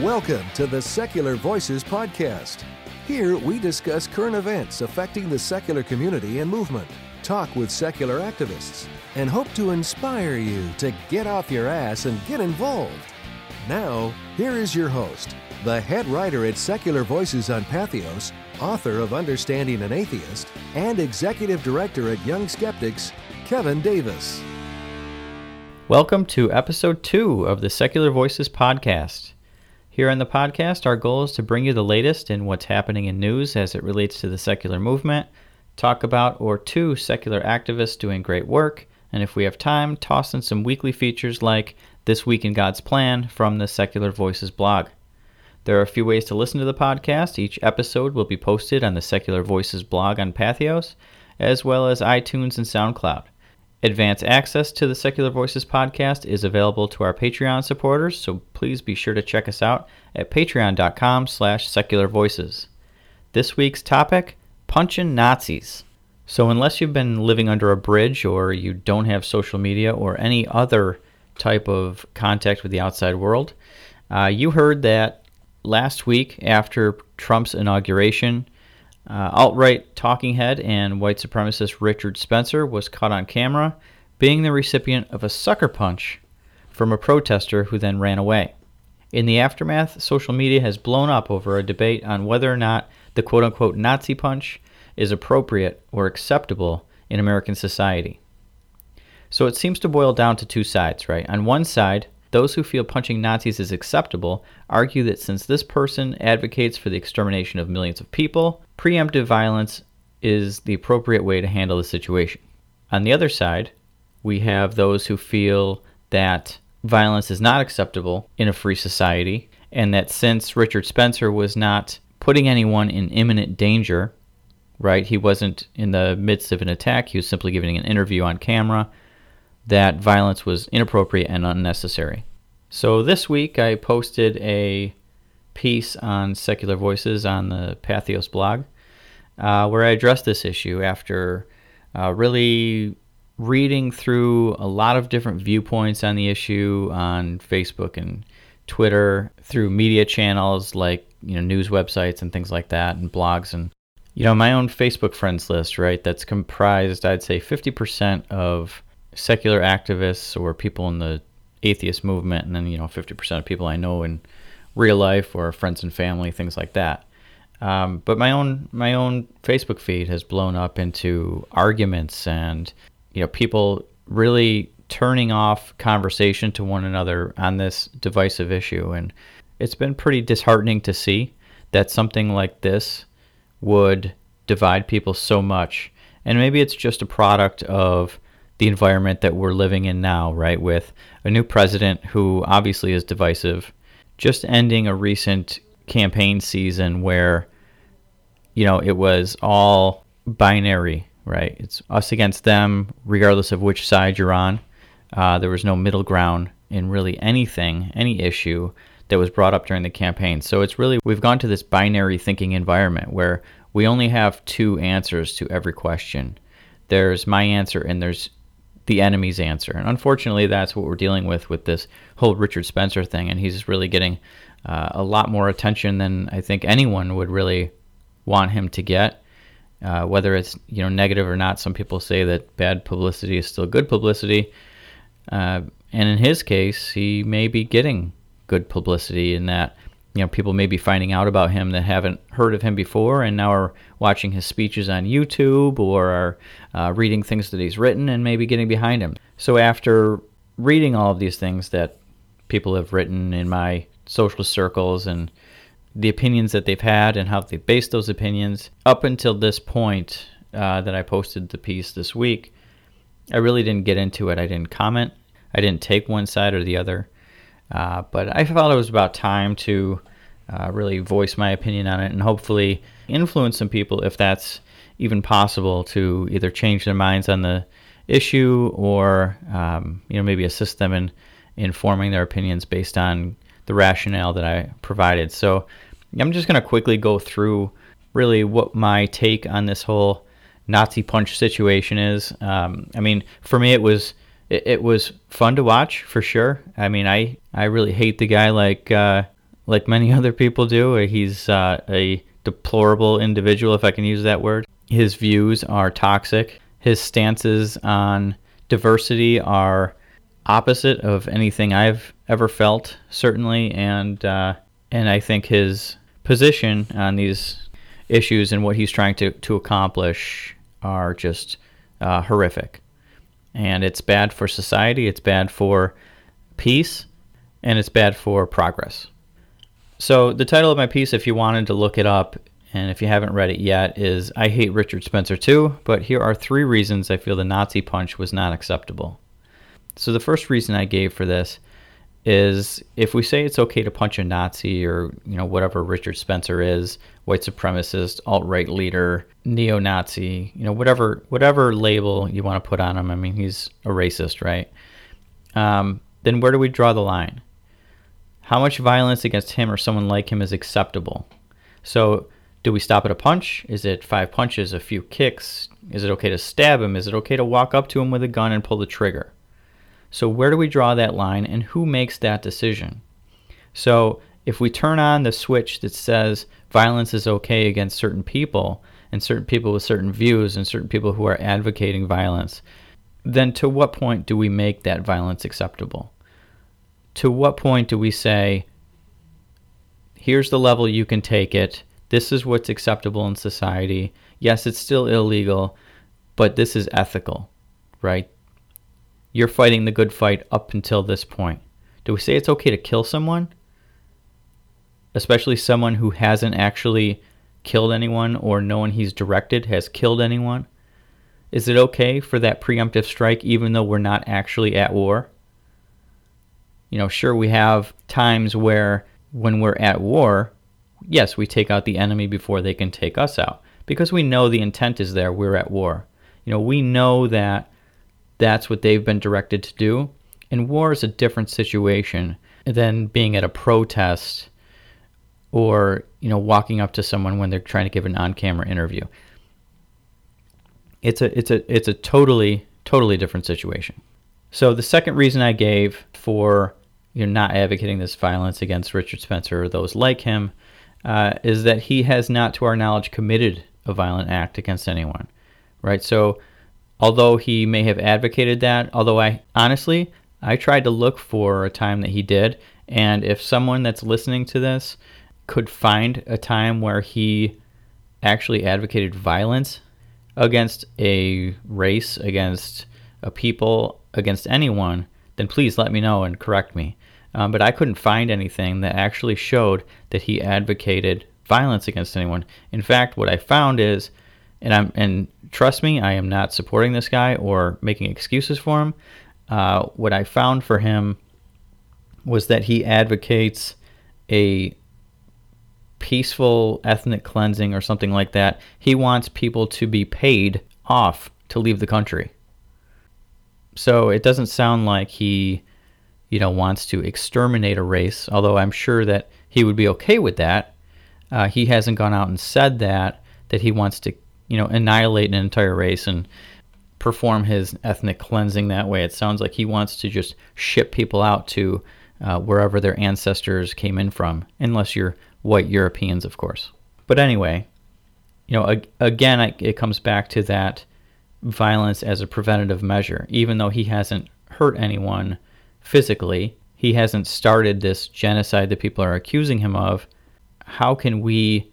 Welcome to the Secular Voices Podcast. Here we discuss current events affecting the secular community and movement, talk with secular activists, and hope to inspire you to get off your ass and get involved. Now, here is your host, the head writer at Secular Voices on Patheos, author of Understanding an Atheist, and executive director at Young Skeptics, Kevin Davis. Welcome to episode two of the Secular Voices podcast. Here on the podcast, our goal is to bring you the latest in what's happening in news as it relates to the secular movement, talk about or two secular activists doing great work, and if we have time, toss in some weekly features like This Week in God's Plan from the Secular Voices blog. There are a few ways to listen to the podcast. Each episode will be posted on the Secular Voices blog on Patheos, as well as iTunes and SoundCloud. Advance access to the Secular Voices podcast is available to our Patreon supporters, so please be sure to check us out at patreon.com slash secularvoices. This week's topic, Punchin' Nazis. So unless you've been living under a bridge or you don't have social media or any other type of contact with the outside world, uh, you heard that last week after Trump's inauguration, uh, alt right talking head and white supremacist Richard Spencer was caught on camera being the recipient of a sucker punch from a protester who then ran away. In the aftermath, social media has blown up over a debate on whether or not the quote unquote Nazi punch is appropriate or acceptable in American society. So it seems to boil down to two sides, right? On one side, those who feel punching Nazis is acceptable argue that since this person advocates for the extermination of millions of people, preemptive violence is the appropriate way to handle the situation. On the other side, we have those who feel that violence is not acceptable in a free society, and that since Richard Spencer was not putting anyone in imminent danger, right, he wasn't in the midst of an attack, he was simply giving an interview on camera that violence was inappropriate and unnecessary. So this week I posted a piece on Secular Voices on the Patheos blog uh, where I addressed this issue after uh, really reading through a lot of different viewpoints on the issue on Facebook and Twitter through media channels like you know news websites and things like that and blogs and you know my own Facebook friends list right that's comprised I'd say 50% of secular activists or people in the atheist movement, and then you know 50% of people I know in real life or friends and family, things like that. Um, but my own my own Facebook feed has blown up into arguments and you know people really turning off conversation to one another on this divisive issue, and it's been pretty disheartening to see that something like this would divide people so much. And maybe it's just a product of the environment that we're living in now, right? With a new president who obviously is divisive, just ending a recent campaign season where, you know, it was all binary, right? It's us against them, regardless of which side you're on. Uh, there was no middle ground in really anything, any issue that was brought up during the campaign. So it's really, we've gone to this binary thinking environment where we only have two answers to every question. There's my answer and there's the enemy's answer. And unfortunately, that's what we're dealing with with this whole Richard Spencer thing. And he's really getting uh, a lot more attention than I think anyone would really want him to get. Uh, whether it's you know negative or not, some people say that bad publicity is still good publicity. Uh, and in his case, he may be getting good publicity in that you know people may be finding out about him that haven't heard of him before and now are watching his speeches on YouTube or are uh, reading things that he's written and maybe getting behind him. So after reading all of these things that people have written in my social circles and the opinions that they've had and how they've based those opinions up until this point uh, that I posted the piece this week, I really didn't get into it. I didn't comment. I didn't take one side or the other. Uh, but I felt it was about time to uh, really voice my opinion on it and hopefully influence some people if that's even possible to either change their minds on the issue or um, you know maybe assist them in in forming their opinions based on the rationale that I provided. So I'm just going to quickly go through really what my take on this whole Nazi punch situation is. Um, I mean, for me, it was it, it, was fun to watch for sure. I mean, I I really hate the guy like uh, like many other people do. He's uh, a deplorable individual, if I can use that word. His views are toxic. His stances on diversity are opposite of anything I've ever felt, certainly, and uh, and I think his position on these issues and what he's trying to, to accomplish are just uh, horrific. And it's bad for society, it's bad for peace, and it's bad for progress. So, the title of my piece, if you wanted to look it up, and if you haven't read it yet, is I Hate Richard Spencer Too, but here are three reasons I feel the Nazi punch was not acceptable. So, the first reason I gave for this is if we say it's okay to punch a Nazi or you know whatever Richard Spencer is, white supremacist, alt-right leader, neo-Nazi, you know whatever whatever label you want to put on him. I mean, he's a racist, right? Um, then where do we draw the line? How much violence against him or someone like him is acceptable? So, do we stop at a punch? Is it five punches, a few kicks? Is it okay to stab him? Is it okay to walk up to him with a gun and pull the trigger? So, where do we draw that line and who makes that decision? So, if we turn on the switch that says violence is okay against certain people and certain people with certain views and certain people who are advocating violence, then to what point do we make that violence acceptable? To what point do we say, here's the level you can take it, this is what's acceptable in society? Yes, it's still illegal, but this is ethical, right? you're fighting the good fight up until this point. Do we say it's okay to kill someone? Especially someone who hasn't actually killed anyone or no one he's directed has killed anyone? Is it okay for that preemptive strike even though we're not actually at war? You know, sure, we have times where when we're at war, yes, we take out the enemy before they can take us out because we know the intent is there, we're at war. You know, we know that that's what they've been directed to do. And war is a different situation than being at a protest or, you know, walking up to someone when they're trying to give an on-camera interview. It's a it's a it's a totally totally different situation. So the second reason I gave for you know not advocating this violence against Richard Spencer or those like him uh, is that he has not, to our knowledge, committed a violent act against anyone. Right. So although he may have advocated that, although I honestly, I tried to look for a time that he did. And if someone that's listening to this could find a time where he actually advocated violence against a race, against a people, against anyone, then please let me know and correct me. Um, but I couldn't find anything that actually showed that he advocated violence against anyone. In fact, what I found is, and I'm and trust me, I am not supporting this guy or making excuses for him. Uh, what I found for him was that he advocates a peaceful ethnic cleansing or something like that. He wants people to be paid off to leave the country. So it doesn't sound like he, you know, wants to exterminate a race, although I'm sure that he would be okay with that. Uh, he hasn't gone out and said that, that he wants to you know, annihilate an entire race and perform his ethnic cleansing that way. It sounds like he wants to just ship people out to uh, wherever their ancestors came in from, unless you're white Europeans, of course. But anyway, you know, ag- again, it comes back to that violence as a preventative measure. Even though he hasn't hurt anyone physically, he hasn't started this genocide that people are accusing him of. How can we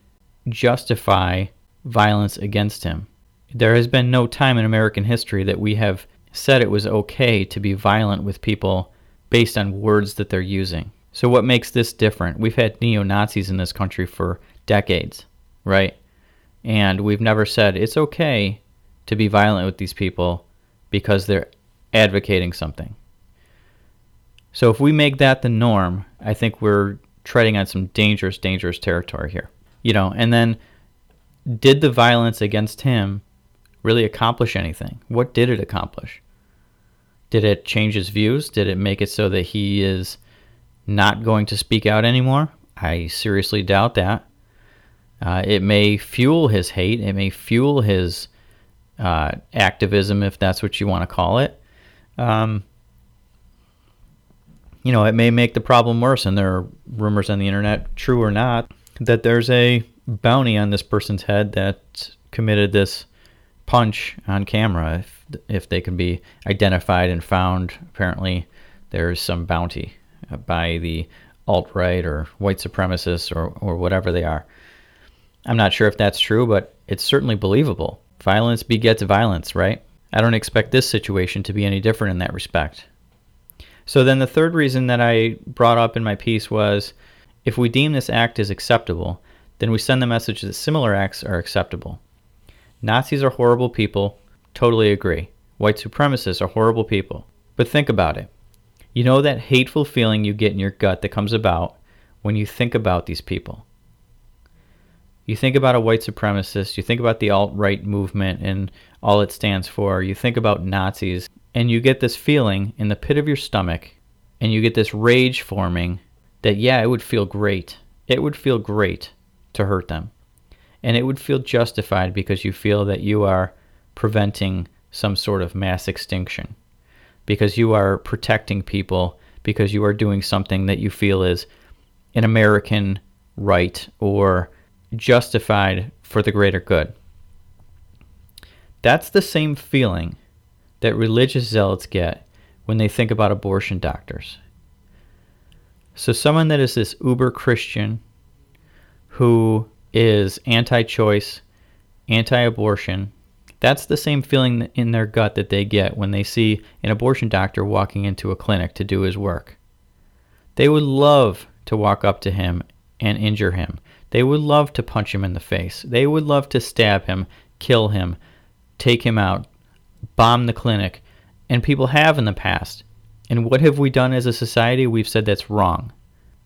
justify violence against him. There has been no time in American history that we have said it was okay to be violent with people based on words that they're using. So, what makes this different? We've had neo Nazis in this country for decades, right? And we've never said it's okay to be violent with these people because they're advocating something. So, if we make that the norm, I think we're treading on some dangerous, dangerous territory here. You know, and then did the violence against him really accomplish anything? What did it accomplish? Did it change his views? Did it make it so that he is not going to speak out anymore? I seriously doubt that. Uh, it may fuel his hate. It may fuel his uh, activism, if that's what you want to call it. Um, you know, it may make the problem worse. And there are rumors on the internet, true or not, that there's a bounty on this person's head that committed this punch on camera. If, if they can be identified and found, apparently there's some bounty by the alt right or white supremacists or, or whatever they are. I'm not sure if that's true, but it's certainly believable. Violence begets violence, right? I don't expect this situation to be any different in that respect. So then the third reason that I brought up in my piece was if we deem this act as acceptable, then we send the message that similar acts are acceptable. Nazis are horrible people, totally agree. White supremacists are horrible people. But think about it. You know that hateful feeling you get in your gut that comes about when you think about these people. You think about a white supremacist, you think about the alt right movement and all it stands for, you think about Nazis, and you get this feeling in the pit of your stomach, and you get this rage forming that, yeah, it would feel great. It would feel great to hurt them. And it would feel justified because you feel that you are preventing some sort of mass extinction, because you are protecting people, because you are doing something that you feel is an American right or justified for the greater good. That's the same feeling that religious zealots get when they think about abortion doctors. So, someone that is this uber Christian who is anti choice, anti abortion, that's the same feeling in their gut that they get when they see an abortion doctor walking into a clinic to do his work. They would love to walk up to him and injure him. They would love to punch him in the face. They would love to stab him, kill him, take him out, bomb the clinic. And people have in the past. And what have we done as a society? We've said that's wrong.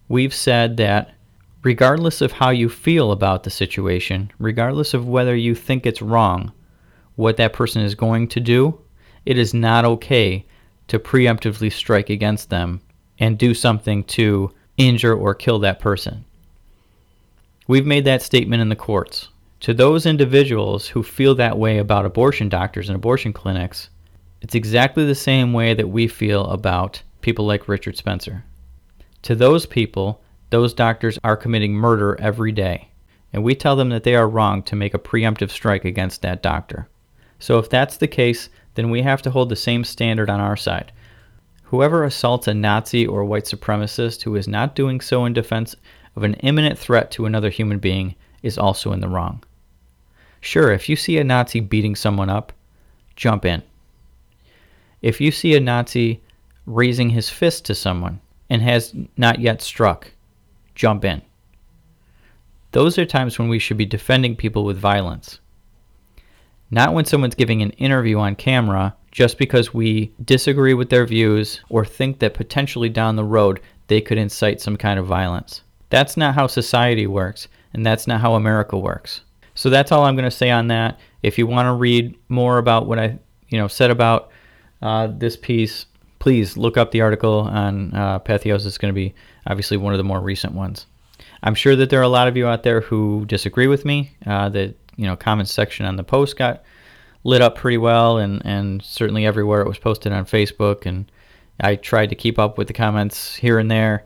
We've said that regardless of how you feel about the situation, regardless of whether you think it's wrong, what that person is going to do, it is not okay to preemptively strike against them and do something to injure or kill that person. We've made that statement in the courts. To those individuals who feel that way about abortion doctors and abortion clinics, it's exactly the same way that we feel about people like Richard Spencer. To those people, those doctors are committing murder every day, and we tell them that they are wrong to make a preemptive strike against that doctor. So if that's the case, then we have to hold the same standard on our side. Whoever assaults a Nazi or white supremacist who is not doing so in defense of an imminent threat to another human being is also in the wrong. Sure, if you see a Nazi beating someone up, jump in. If you see a Nazi raising his fist to someone and has not yet struck, jump in. Those are times when we should be defending people with violence. Not when someone's giving an interview on camera just because we disagree with their views or think that potentially down the road they could incite some kind of violence. That's not how society works, and that's not how America works. So that's all I'm going to say on that. If you want to read more about what I, you know, said about uh, this piece, please look up the article on uh, Patheos. It's going to be obviously one of the more recent ones. I'm sure that there are a lot of you out there who disagree with me. Uh, the you know comments section on the post got lit up pretty well, and and certainly everywhere it was posted on Facebook, and I tried to keep up with the comments here and there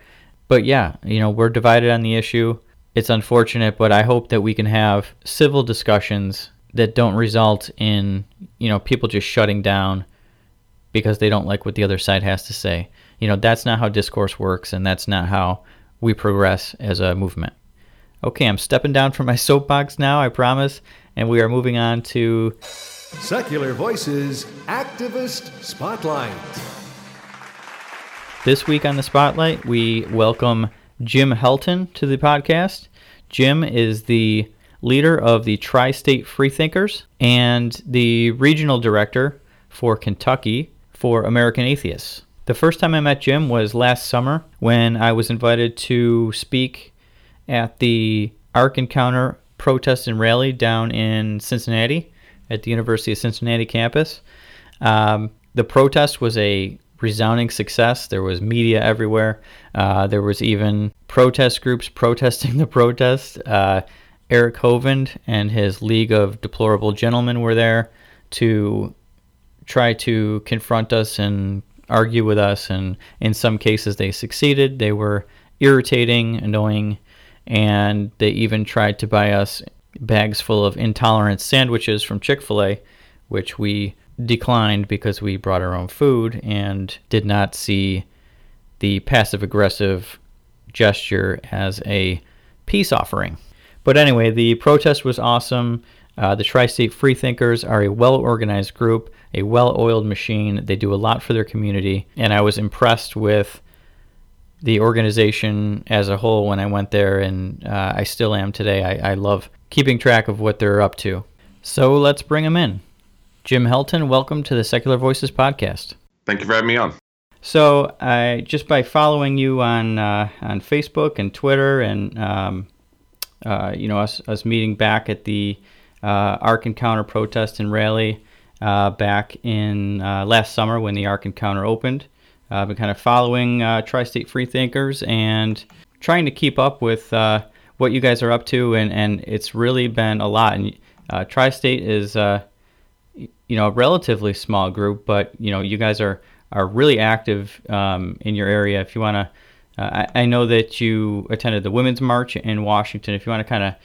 but yeah, you know, we're divided on the issue. It's unfortunate, but I hope that we can have civil discussions that don't result in, you know, people just shutting down because they don't like what the other side has to say. You know, that's not how discourse works, and that's not how we progress as a movement. Okay, I'm stepping down from my soapbox now, I promise, and we are moving on to Secular Voices Activist Spotlight. This week on the Spotlight, we welcome Jim Helton to the podcast. Jim is the leader of the Tri State Freethinkers and the regional director for Kentucky for American Atheists. The first time I met Jim was last summer when I was invited to speak at the Ark Encounter protest and rally down in Cincinnati at the University of Cincinnati campus. Um, the protest was a resounding success. There was media everywhere. Uh, there was even protest groups protesting the protest. Uh, Eric Hovind and his League of Deplorable Gentlemen were there to try to confront us and argue with us, and in some cases they succeeded. They were irritating, annoying, and they even tried to buy us bags full of intolerance sandwiches from Chick fil A, which we declined because we brought our own food and did not see the passive aggressive gesture as a peace offering. But anyway, the protest was awesome. Uh, the Tri State Freethinkers are a well organized group, a well oiled machine. They do a lot for their community, and I was impressed with the organization as a whole when I went there, and uh, I still am today. I, I love keeping track of what they're up to. So let's bring them in. Jim Helton, welcome to the Secular Voices podcast. Thank you for having me on. So, I just by following you on uh, on Facebook and Twitter, and um, uh, you know us us meeting back at the uh, Ark Encounter protest and rally uh, back in uh, last summer when the Ark Encounter opened, I've been kind of following uh, Tri-State Freethinkers and trying to keep up with what you guys are up to, and and it's really been a lot. And Tri-State is you know a relatively small group, but you know you guys are are really active um, in your area. If you want to, uh, I, I, know that you attended the Women's March in Washington. If you want to kind of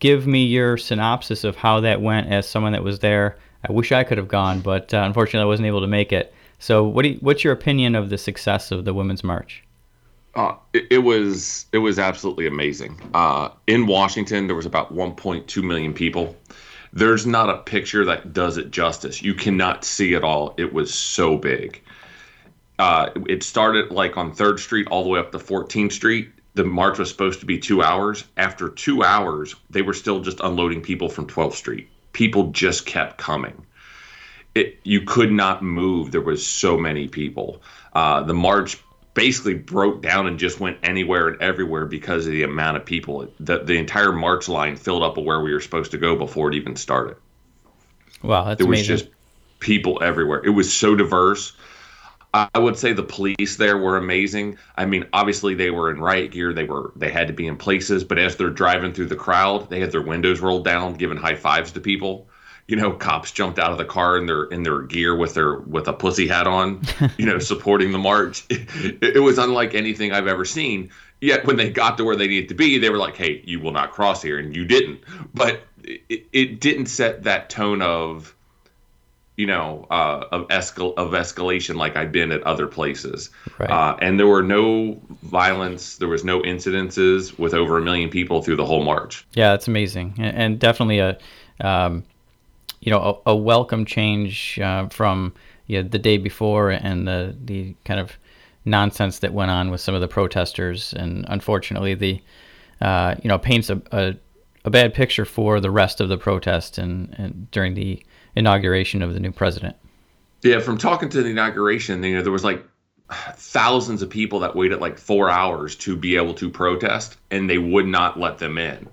give me your synopsis of how that went as someone that was there, I wish I could have gone, but uh, unfortunately I wasn't able to make it. So, what you, what's your opinion of the success of the Women's March? Uh, it, it, was it was absolutely amazing. Uh, in Washington, there was about 1.2 million people there's not a picture that does it justice. You cannot see it all. It was so big. Uh, it started like on Third Street all the way up to 14th Street. The march was supposed to be two hours. After two hours, they were still just unloading people from 12th Street. People just kept coming. It, you could not move. There was so many people. Uh, the march basically broke down and just went anywhere and everywhere because of the amount of people. The, the entire march line filled up of where we were supposed to go before it even started. Wow, that's there was just people everywhere. It was so diverse. I would say the police there were amazing. I mean, obviously they were in riot gear. They were they had to be in places, but as they're driving through the crowd, they had their windows rolled down, giving high fives to people you know, cops jumped out of the car in their in their gear with their with a pussy hat on, you know, supporting the march. It, it, was unlike anything I've ever seen. Yet when they got to where they needed to be, they were like, "Hey, you will not cross here," and you didn't. But it, it didn't set that tone of, you know, uh, of escal of escalation like I've been at other places. Right. Uh, and there were no violence. There was no incidences with over a million people through the whole march. Yeah, it's amazing, and, and definitely a. Um, you know, a, a welcome change uh, from you know, the day before and the the kind of nonsense that went on with some of the protesters, and unfortunately, the uh, you know paints a, a, a bad picture for the rest of the protest and, and during the inauguration of the new president. Yeah, from talking to the inauguration, you know, there was like thousands of people that waited like four hours to be able to protest, and they would not let them in,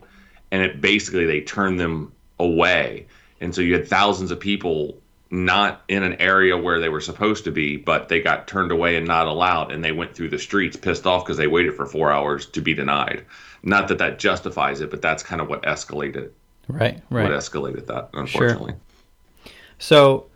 and it basically they turned them away and so you had thousands of people not in an area where they were supposed to be, but they got turned away and not allowed, and they went through the streets pissed off because they waited for four hours to be denied. Not that that justifies it, but that's kind of what escalated. Right, right. What escalated that, unfortunately. Sure. So,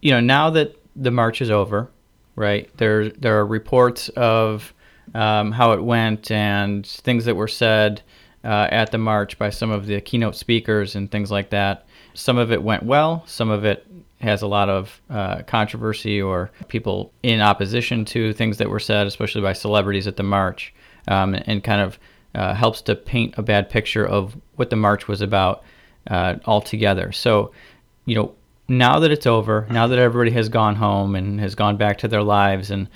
you know, now that the march is over, right? There, there are reports of um, how it went and things that were said uh, at the march by some of the keynote speakers and things like that some of it went well, some of it has a lot of uh, controversy or people in opposition to things that were said, especially by celebrities at the march, um, and kind of uh, helps to paint a bad picture of what the march was about uh, altogether. So, you know, now that it's over, now that everybody has gone home and has gone back to their lives, and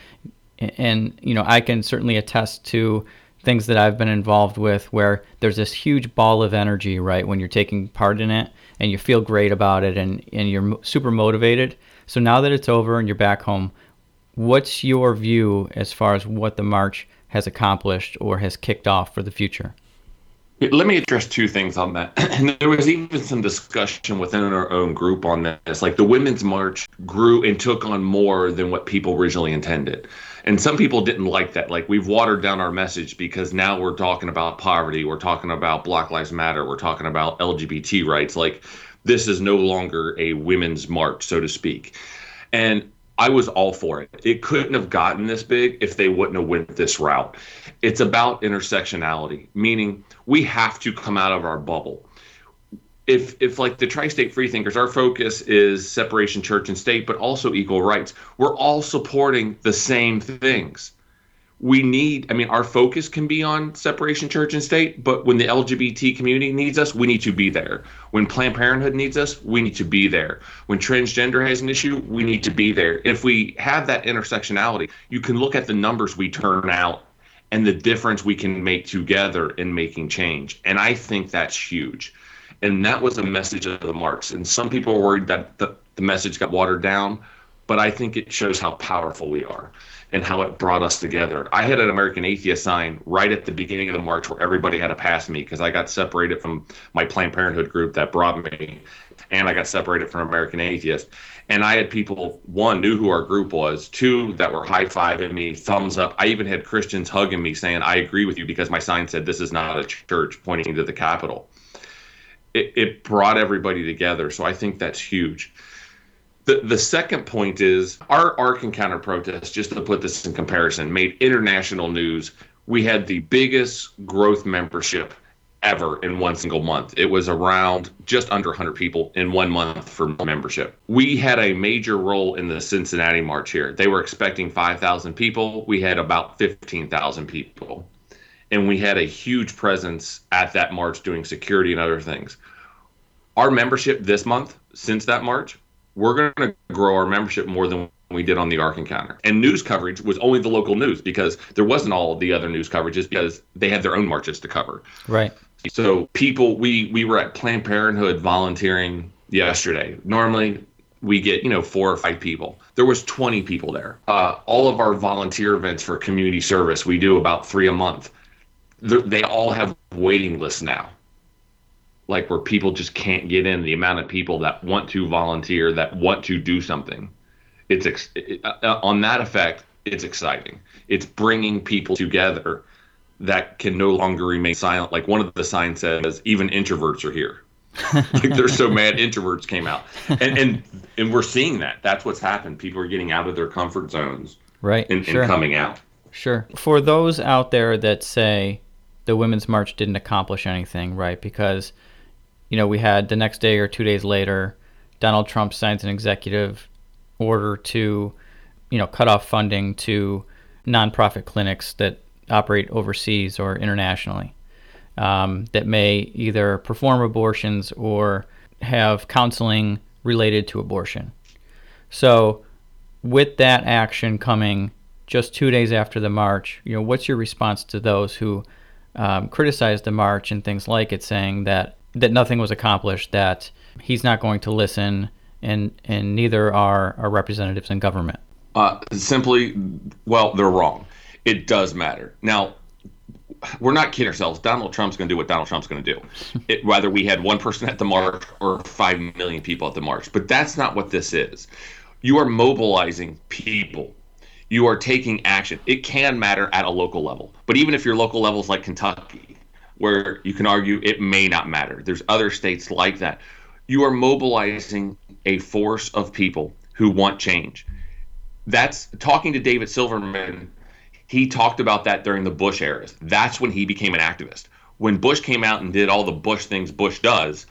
and you know, I can certainly attest to things that I've been involved with where there's this huge ball of energy, right, when you're taking part in it and you feel great about it and, and you're super motivated. So now that it's over and you're back home, what's your view as far as what the march has accomplished or has kicked off for the future? Let me address two things on that. And there was even some discussion within our own group on this. Like the Women's March grew and took on more than what people originally intended. And some people didn't like that. Like we've watered down our message because now we're talking about poverty, we're talking about Black Lives Matter, we're talking about LGBT rights. Like this is no longer a women's march, so to speak. And I was all for it. It couldn't have gotten this big if they wouldn't have went this route. It's about intersectionality, meaning we have to come out of our bubble. If if like the tri-state freethinkers, our focus is separation church and state, but also equal rights. We're all supporting the same things. We need i mean our focus can be on separation church and state but when the lgbt community needs us we need to be there. When planned parenthood needs us we need to be there. When transgender has an issue we need to be there. If we have that intersectionality you can look at the numbers we turn out and the difference we can make together in making change. And i think that's huge and that was a message of the marks and some people are worried that the, the message got watered down but i think it shows how powerful we are and how it brought us together. I had an American Atheist sign right at the beginning of the march where everybody had to pass me because I got separated from my Planned Parenthood group that brought me, and I got separated from American Atheist. And I had people, one, knew who our group was, two, that were high fiving me, thumbs up. I even had Christians hugging me saying, I agree with you because my sign said, This is not a church, pointing to the Capitol. It, it brought everybody together. So I think that's huge. The, the second point is our Ark Encounter protest, just to put this in comparison, made international news. We had the biggest growth membership ever in one single month. It was around just under 100 people in one month for membership. We had a major role in the Cincinnati March here. They were expecting 5,000 people. We had about 15,000 people. And we had a huge presence at that march doing security and other things. Our membership this month, since that march, we're going to grow our membership more than we did on the Ark Encounter. And news coverage was only the local news because there wasn't all of the other news coverages because they had their own marches to cover. Right. So people, we we were at Planned Parenthood volunteering yesterday. Normally we get you know four or five people. There was 20 people there. Uh, all of our volunteer events for community service, we do about three a month. They're, all have waiting lists now. Like where people just can't get in. The amount of people that want to volunteer that want to do something. It's ex- it, uh, on that effect it's exciting. It's bringing people together that can no longer remain silent. Like one of the signs says even introverts are here. Like they're so mad introverts came out. And and and we're seeing that. That's what's happened. People are getting out of their comfort zones right. and, sure. and coming out. Sure. For those out there that say the women's march didn't accomplish anything right because you know, we had the next day or two days later, Donald Trump signs an executive order to, you know, cut off funding to nonprofit clinics that operate overseas or internationally um, that may either perform abortions or have counseling related to abortion. So, with that action coming just two days after the march, you know, what's your response to those who um, criticize the march and things like it, saying that that nothing was accomplished, that he's not going to listen, and and neither are our representatives in government. Uh, simply, well, they're wrong. It does matter. Now, we're not kidding ourselves. Donald Trump's going to do what Donald Trump's going to do, it, whether we had one person at the march or five million people at the march. But that's not what this is. You are mobilizing people. You are taking action. It can matter at a local level, but even if your local level is like Kentucky, where you can argue it may not matter. There's other states like that. You are mobilizing a force of people who want change. That's talking to David Silverman. He talked about that during the Bush eras. That's when he became an activist. When Bush came out and did all the Bush things Bush does,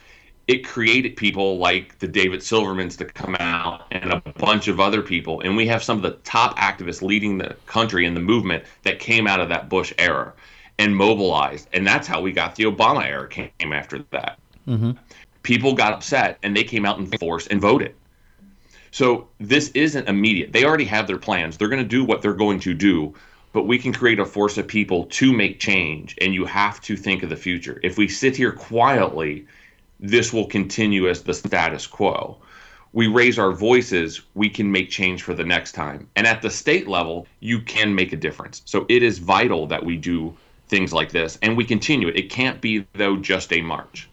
it created people like the David Silvermans to come out and a bunch of other people. And we have some of the top activists leading the country in the movement that came out of that Bush era and mobilized. And that's how we got the Obama era came after that. Mm-hmm. People got upset and they came out in force and voted. So this isn't immediate. They already have their plans. They're going to do what they're going to do, but we can create a force of people to make change. And you have to think of the future. If we sit here quietly, this will continue as the status quo. We raise our voices, we can make change for the next time. And at the state level, you can make a difference. So it is vital that we do things like this, and we continue it. It can't be though just a march.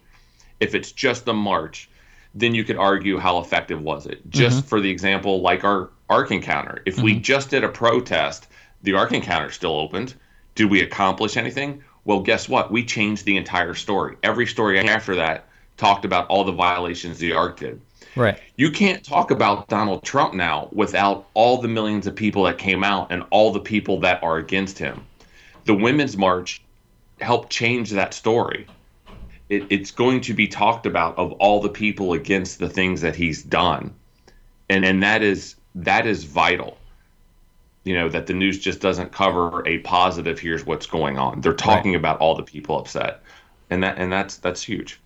If it's just a march, then you could argue how effective was it. Just mm-hmm. for the example, like our Ark Encounter, if mm-hmm. we just did a protest, the Ark Encounter still opened. Did we accomplish anything? Well, guess what? We changed the entire story. Every story after that talked about all the violations the Ark did. Right. You can't talk about Donald Trump now without all the millions of people that came out and all the people that are against him. The Women's March helped change that story. It, it's going to be talked about of all the people against the things that he's done, and and that is that is vital. You know that the news just doesn't cover a positive. Here's what's going on. They're talking right. about all the people upset, and that and that's that's huge.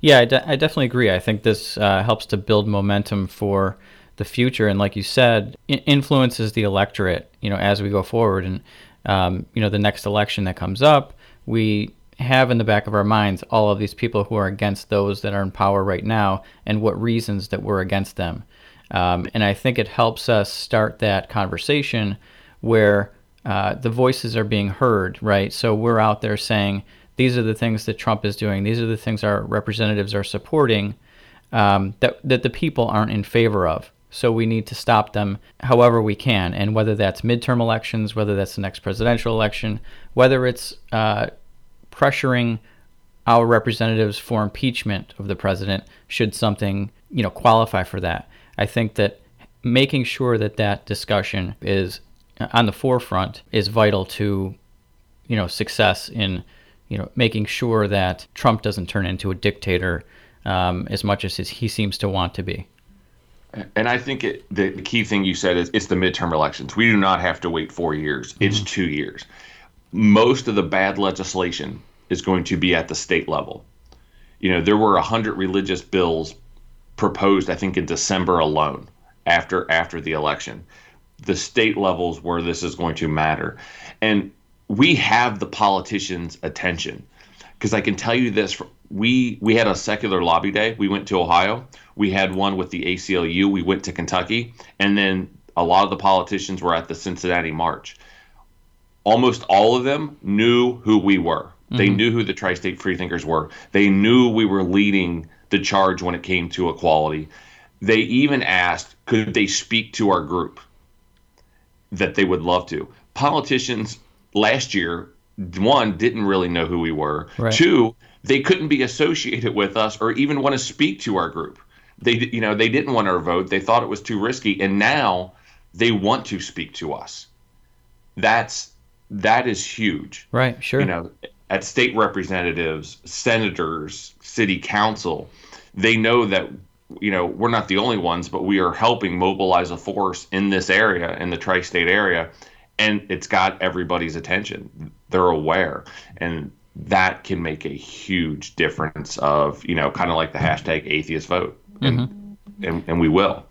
Yeah, I, de- I definitely agree. I think this uh, helps to build momentum for the future, and like you said, influences the electorate. You know, as we go forward, and um, you know, the next election that comes up, we have in the back of our minds all of these people who are against those that are in power right now, and what reasons that we're against them. Um, and I think it helps us start that conversation where uh, the voices are being heard, right? So we're out there saying, these are the things that Trump is doing. These are the things our representatives are supporting um, that, that the people aren't in favor of. So we need to stop them however we can. And whether that's midterm elections, whether that's the next presidential election, whether it's uh, pressuring our representatives for impeachment of the president, should something you know qualify for that. I think that making sure that that discussion is on the forefront is vital to you know success in you know, making sure that Trump doesn't turn into a dictator um, as much as he seems to want to be. And I think it, the key thing you said is it's the midterm elections. We do not have to wait four years. It's mm-hmm. two years. Most of the bad legislation is going to be at the state level. You know, there were 100 religious bills proposed, I think, in December alone after after the election. The state levels where this is going to matter. And we have the politicians' attention because I can tell you this: we we had a secular lobby day. We went to Ohio. We had one with the ACLU. We went to Kentucky, and then a lot of the politicians were at the Cincinnati March. Almost all of them knew who we were. Mm-hmm. They knew who the Tri-State Freethinkers were. They knew we were leading the charge when it came to equality. They even asked, could they speak to our group? That they would love to. Politicians last year, one, didn't really know who we were. Right. Two, they couldn't be associated with us or even want to speak to our group. They, you know, they didn't want our vote. They thought it was too risky, and now they want to speak to us. That's that is huge. Right. Sure. You know, at state representatives, senators, city council, they know that you know we're not the only ones, but we are helping mobilize a force in this area, in the tri-state area, and it's got everybody's attention. They're aware, and that can make a huge difference. Of you know, kind of like the hashtag atheist vote, and mm-hmm. and, and we will.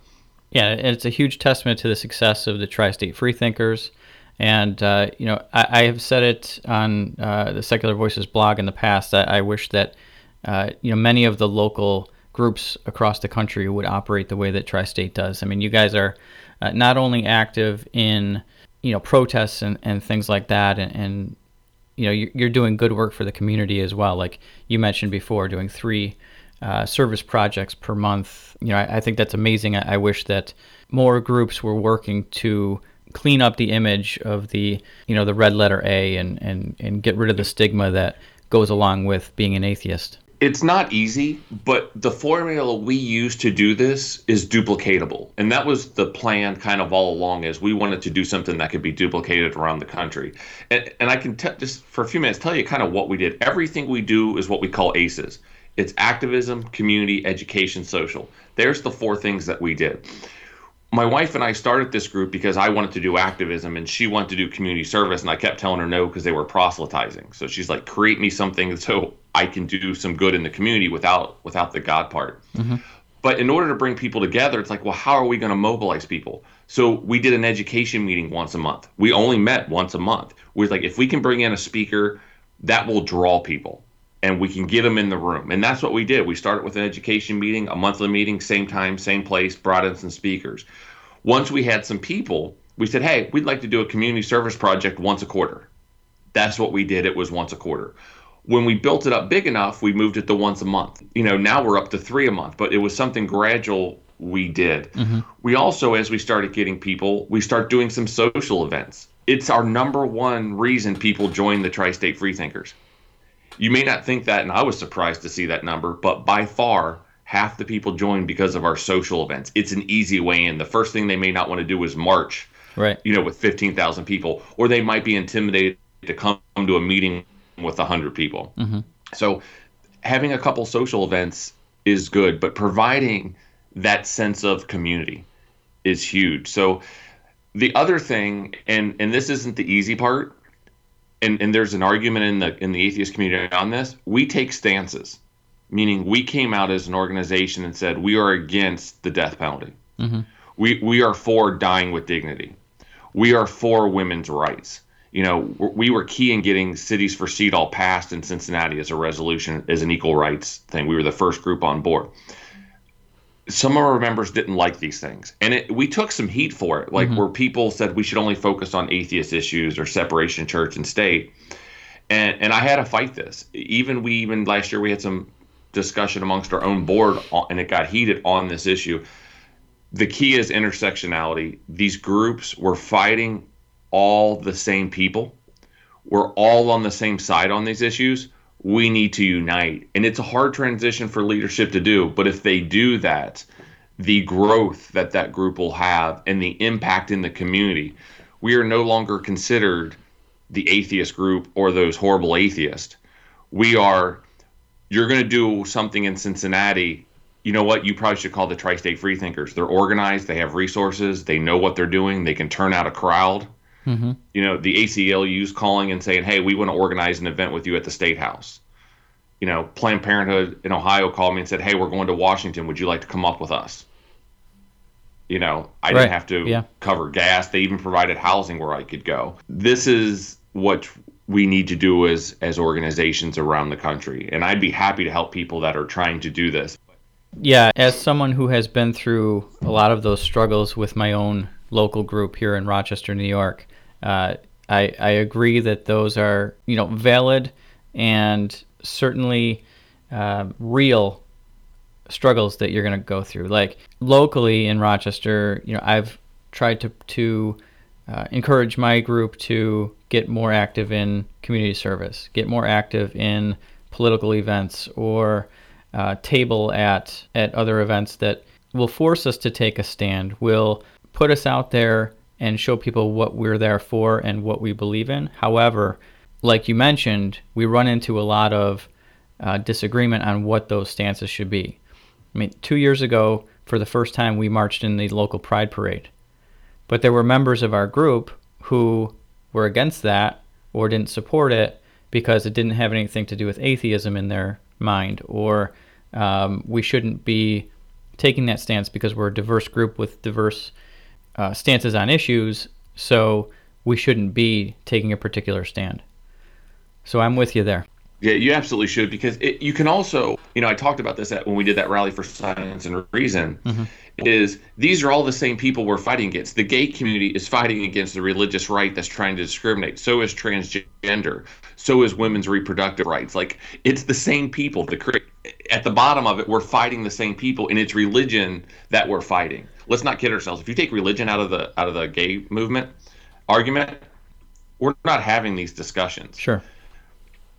Yeah, and it's a huge testament to the success of the tri-state freethinkers. And uh, you know, I, I, have said it on uh, the Secular Voices blog in the past. that I wish that uh, you know many of the local groups across the country would operate the way that Tri-State does. I mean, you guys are uh, not only active in you know protests and, and things like that. And, and you know you're doing good work for the community as well. Like you mentioned before doing three uh, service projects per month. You know I, I think that's amazing. I, I, wish that more groups were working to clean up the image of the you know the red letter a and and and get rid of the stigma that goes along with being an atheist it's not easy, but the formula we use to do this is duplicatable. And that was the plan kind of all along is we wanted to do something that could be duplicated around the country. And, and I can t- just for a few minutes tell you kind of what we did. Everything we do is what we call ACEs. It's activism, community, education, social. There's the four things that we did. My wife and I started this group because I wanted to do activism and she wanted to do community service and I kept telling her no because they were proselytizing. So she's like create me something so I can do some good in the community without without the God part. Mm-hmm. But in order to bring people together, it's like, well, how are we going to mobilize people? So we did an education meeting once a month. We only met once a month. We're like, if we can bring in a speaker, that will draw people and we can get them in the room. And that's what we did. We started with an education meeting, a monthly meeting, same time, same place, brought in some speakers. Once we had some people, we said, hey, we'd like to do a community service project once a quarter. That's what we did. It was once a quarter. When we built it up big enough, we moved it to once a month. You know, now we're up to three a month, but it was something gradual we did. Mm-hmm. We also, as we started getting people, we start doing some social events. It's our number one reason people join the Tri State Freethinkers. You may not think that, and I was surprised to see that number, but by far, half the people join because of our social events. It's an easy way in. The first thing they may not want to do is march, right? You know, with fifteen thousand people, or they might be intimidated to come to a meeting with hundred people. Mm-hmm. So, having a couple social events is good, but providing that sense of community is huge. So, the other thing, and and this isn't the easy part, and and there's an argument in the in the atheist community on this. We take stances, meaning we came out as an organization and said we are against the death penalty. Mm-hmm. We we are for dying with dignity. We are for women's rights. You know, we were key in getting cities for CEDAW passed in Cincinnati as a resolution as an equal rights thing. We were the first group on board some of our members didn't like these things. And it, we took some heat for it like mm-hmm. where people said we should only focus on atheist issues or separation church and state. And and i had to fight this. Even we even last year we had some discussion amongst our own board and it got heated on this issue. The key is intersectionality. These groups were fighting all the same people. We're all on the same side on these issues we need to unite. And it's a hard transition for leadership to do, but if they do that, the growth that that group will have and the impact in the community, we are no longer considered the atheist group or those horrible atheists. We are, you're going to do something in Cincinnati. You know what? You probably should call the Tri State Freethinkers. They're organized, they have resources, they know what they're doing, they can turn out a crowd. Mm-hmm. You know, the ACLU's calling and saying, "Hey, we want to organize an event with you at the State House." You know, Planned Parenthood in Ohio called me and said, "Hey, we're going to Washington. Would you like to come up with us?" You know, I right. didn't have to yeah. cover gas. They even provided housing where I could go. This is what we need to do as as organizations around the country, and I'd be happy to help people that are trying to do this. Yeah, as someone who has been through a lot of those struggles with my own local group here in Rochester, New York, uh, I, I agree that those are you know valid and certainly uh, real struggles that you're going to go through. Like locally in Rochester, you know, I've tried to to uh, encourage my group to get more active in community service, get more active in political events, or uh, table at at other events that will force us to take a stand, will put us out there and show people what we're there for and what we believe in. However, like you mentioned, we run into a lot of uh, disagreement on what those stances should be. I mean, two years ago, for the first time, we marched in the local pride parade. But there were members of our group who were against that or didn't support it because it didn't have anything to do with atheism in their mind, or um, we shouldn't be taking that stance because we're a diverse group with diverse uh, stances on issues, so we shouldn't be taking a particular stand. So I'm with you there. Yeah, you absolutely should because it, you can also, you know, I talked about this at, when we did that rally for science and reason. Mm-hmm. Is these are all the same people we're fighting against. The gay community is fighting against the religious right that's trying to discriminate. So is transgender. So is women's reproductive rights. Like it's the same people. The at the bottom of it, we're fighting the same people, and it's religion that we're fighting let's not kid ourselves. If you take religion out of the out of the gay movement argument, we're not having these discussions. Sure.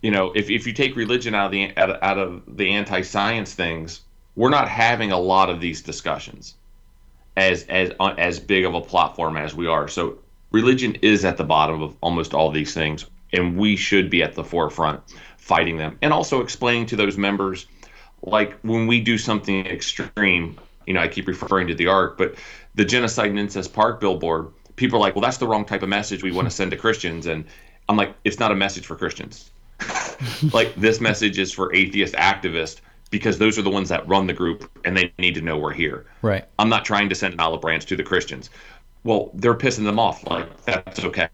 You know, if, if you take religion out of the out, out of the anti-science things, we're not having a lot of these discussions as as uh, as big of a platform as we are. So religion is at the bottom of almost all these things, and we should be at the forefront fighting them, and also explaining to those members, like when we do something extreme, you know, I keep referring to the ark, but the genocide and incest park billboard, people are like, well, that's the wrong type of message we want to send to Christians. And I'm like, it's not a message for Christians. like this message is for atheist activists because those are the ones that run the group and they need to know we're here. Right. I'm not trying to send an olive branch to the Christians. Well, they're pissing them off. Like that's okay.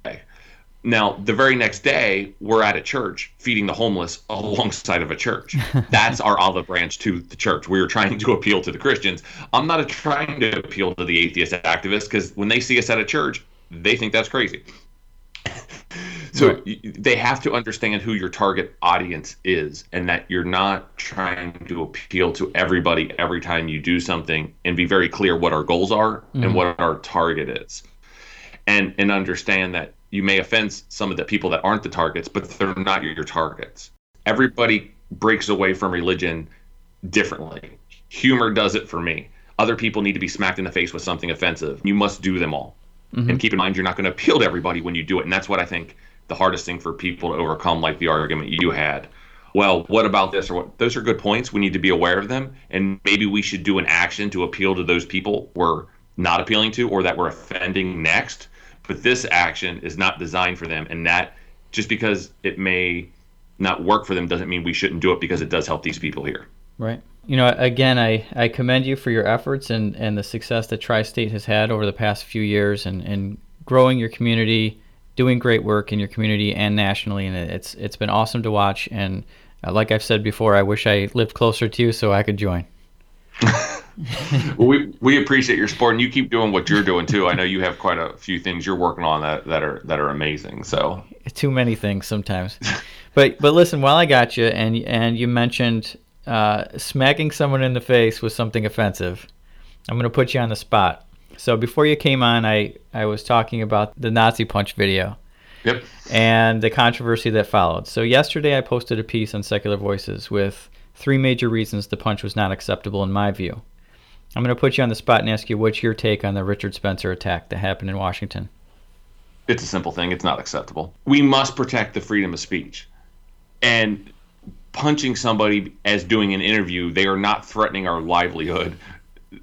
Now, the very next day, we're at a church feeding the homeless alongside of a church. That's our olive branch to the church. We are trying to appeal to the Christians. I'm not trying to appeal to the atheist activists because when they see us at a church, they think that's crazy. so right. they have to understand who your target audience is and that you're not trying to appeal to everybody every time you do something and be very clear what our goals are mm-hmm. and what our target is. And and understand that you may offend some of the people that aren't the targets, but they're not your targets. Everybody breaks away from religion differently. Humor does it for me. Other people need to be smacked in the face with something offensive. You must do them all. Mm-hmm. And keep in mind, you're not going to appeal to everybody when you do it. And that's what I think the hardest thing for people to overcome, like the argument you had. Well, what about this or what? Those are good points. We need to be aware of them. And maybe we should do an action to appeal to those people we're not appealing to or that we're offending next. But this action is not designed for them. And that just because it may not work for them doesn't mean we shouldn't do it because it does help these people here. Right. You know, again, I, I commend you for your efforts and, and the success that Tri State has had over the past few years and, and growing your community, doing great work in your community and nationally. And it's it's been awesome to watch. And uh, like I've said before, I wish I lived closer to you so I could join. well, we we appreciate your support, and you keep doing what you're doing too. I know you have quite a few things you're working on that, that are that are amazing. So too many things sometimes. but but listen, while I got you, and and you mentioned uh, smacking someone in the face with something offensive, I'm going to put you on the spot. So before you came on, I, I was talking about the Nazi punch video. Yep. And the controversy that followed. So yesterday I posted a piece on Secular Voices with three major reasons the punch was not acceptable in my view. I'm going to put you on the spot and ask you what's your take on the Richard Spencer attack that happened in Washington? It's a simple thing. It's not acceptable. We must protect the freedom of speech. And punching somebody as doing an interview, they are not threatening our livelihood.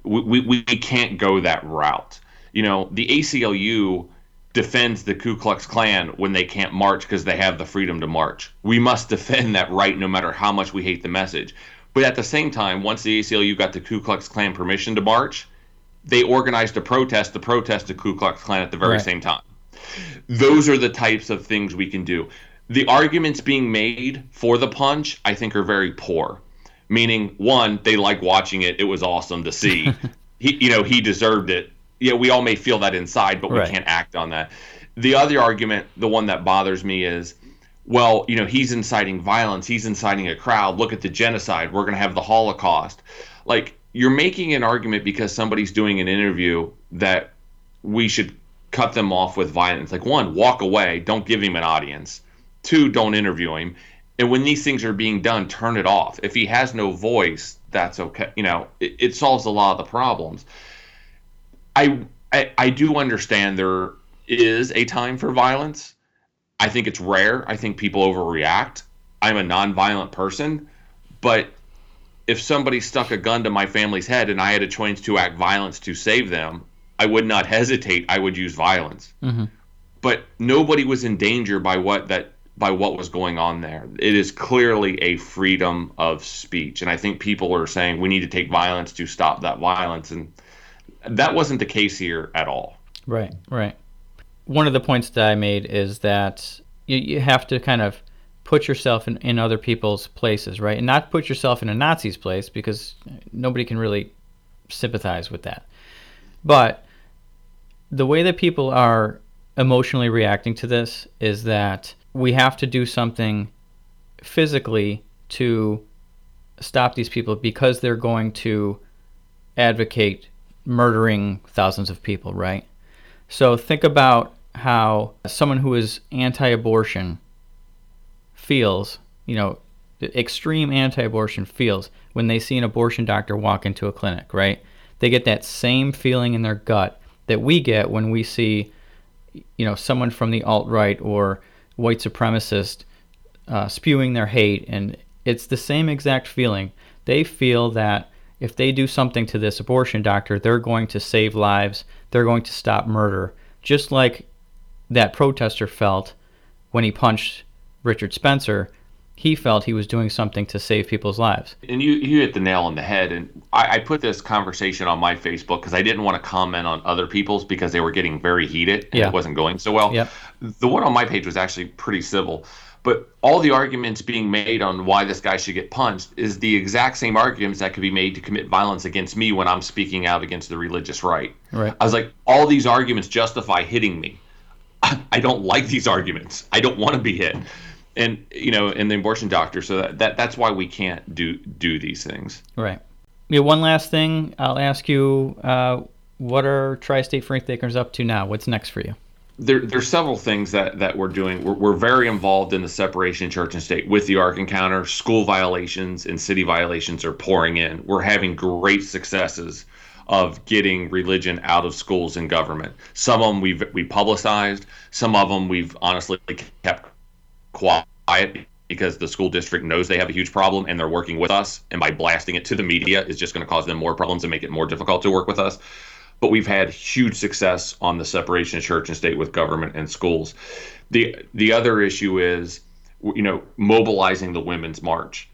We, we, we can't go that route. You know, the ACLU defends the Ku Klux Klan when they can't march because they have the freedom to march. We must defend that right no matter how much we hate the message. But at the same time, once the ACLU got the Ku Klux Klan permission to march, they organized a protest to protest the Ku Klux Klan at the very right. same time. Those are the types of things we can do the arguments being made for the punch, I think, are very poor. Meaning, one, they like watching it; it was awesome to see. he, you know, he deserved it. Yeah, we all may feel that inside, but we right. can't act on that. The other argument, the one that bothers me, is well, you know, he's inciting violence, he's inciting a crowd. Look at the genocide. We're going to have the Holocaust. Like, you're making an argument because somebody's doing an interview that we should cut them off with violence. Like, one, walk away, don't give him an audience. Two, don't interview him. And when these things are being done, turn it off. If he has no voice, that's okay. You know, it, it solves a lot of the problems. I, I I do understand there is a time for violence. I think it's rare. I think people overreact. I'm a nonviolent person, but if somebody stuck a gun to my family's head and I had a choice to act violence to save them, I would not hesitate. I would use violence. Mm-hmm. But nobody was in danger by what that by what was going on there. It is clearly a freedom of speech. And I think people are saying we need to take violence to stop that violence. And that wasn't the case here at all. Right, right. One of the points that I made is that you, you have to kind of put yourself in, in other people's places, right? And not put yourself in a Nazi's place because nobody can really sympathize with that. But the way that people are emotionally reacting to this is that we have to do something physically to stop these people because they're going to advocate murdering thousands of people, right? So think about how someone who is anti abortion feels, you know, extreme anti abortion feels when they see an abortion doctor walk into a clinic, right? They get that same feeling in their gut that we get when we see, you know, someone from the alt right or white supremacist uh, spewing their hate, and it's the same exact feeling. They feel that if they do something to this abortion doctor, they're going to save lives, they're going to stop murder, just like that protester felt when he punched Richard Spencer. He felt he was doing something to save people's lives. And you, you hit the nail on the head. And I, I put this conversation on my Facebook because I didn't want to comment on other people's because they were getting very heated and yeah. it wasn't going so well. Yep the one on my page was actually pretty civil. But all the arguments being made on why this guy should get punched is the exact same arguments that could be made to commit violence against me when I'm speaking out against the religious right. Right. I was like, all these arguments justify hitting me. I don't like these arguments. I don't want to be hit. And you know, and the abortion doctor. So that, that that's why we can't do do these things. Right. Yeah. One last thing, I'll ask you: uh, What are Tri-State Freethinkers up to now? What's next for you? There, there's several things that, that we're doing. We're, we're very involved in the separation church and state with the Ark Encounter. School violations and city violations are pouring in. We're having great successes of getting religion out of schools and government. Some of them we've we publicized. Some of them we've honestly kept quiet because the school district knows they have a huge problem and they're working with us. And by blasting it to the media is just going to cause them more problems and make it more difficult to work with us. But we've had huge success on the separation of church and state with government and schools. The the other issue is, you know, mobilizing the women's march,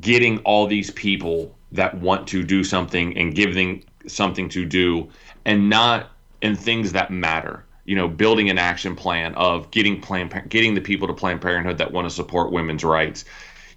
getting all these people that want to do something and giving something to do and not in things that matter you know building an action plan of getting plan getting the people to planned parenthood that want to support women's rights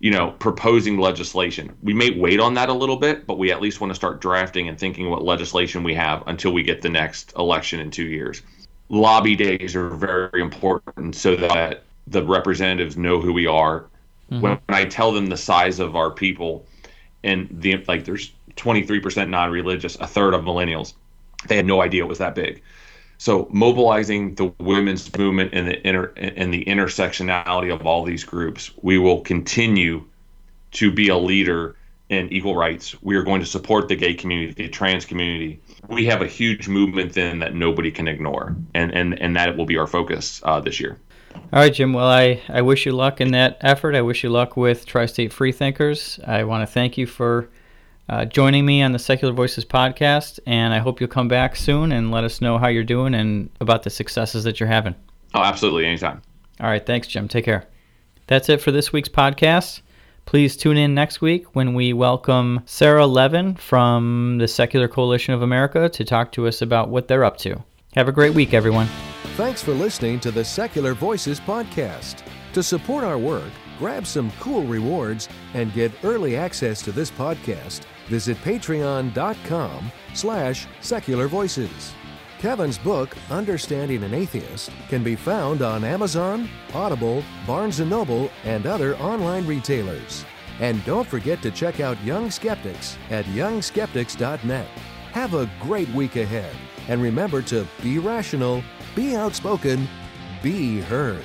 you know proposing legislation we may wait on that a little bit but we at least want to start drafting and thinking what legislation we have until we get the next election in two years lobby days are very important so that the representatives know who we are mm-hmm. when i tell them the size of our people and the like there's 23% non-religious, a third of millennials. They had no idea it was that big. So mobilizing the women's movement and the inter and the intersectionality of all these groups, we will continue to be a leader in equal rights. We are going to support the gay community, the trans community. We have a huge movement then that nobody can ignore, and and and that will be our focus uh, this year. All right, Jim. Well, I, I wish you luck in that effort. I wish you luck with Tri State Freethinkers. I want to thank you for uh, joining me on the Secular Voices podcast. And I hope you'll come back soon and let us know how you're doing and about the successes that you're having. Oh, absolutely. Anytime. All right. Thanks, Jim. Take care. That's it for this week's podcast. Please tune in next week when we welcome Sarah Levin from the Secular Coalition of America to talk to us about what they're up to. Have a great week, everyone. Thanks for listening to the Secular Voices podcast. To support our work, grab some cool rewards and get early access to this podcast visit patreon.com slash secular voices. Kevin's book, Understanding an Atheist, can be found on Amazon, Audible, Barnes & Noble, and other online retailers. And don't forget to check out Young Skeptics at youngskeptics.net. Have a great week ahead, and remember to be rational, be outspoken, be heard.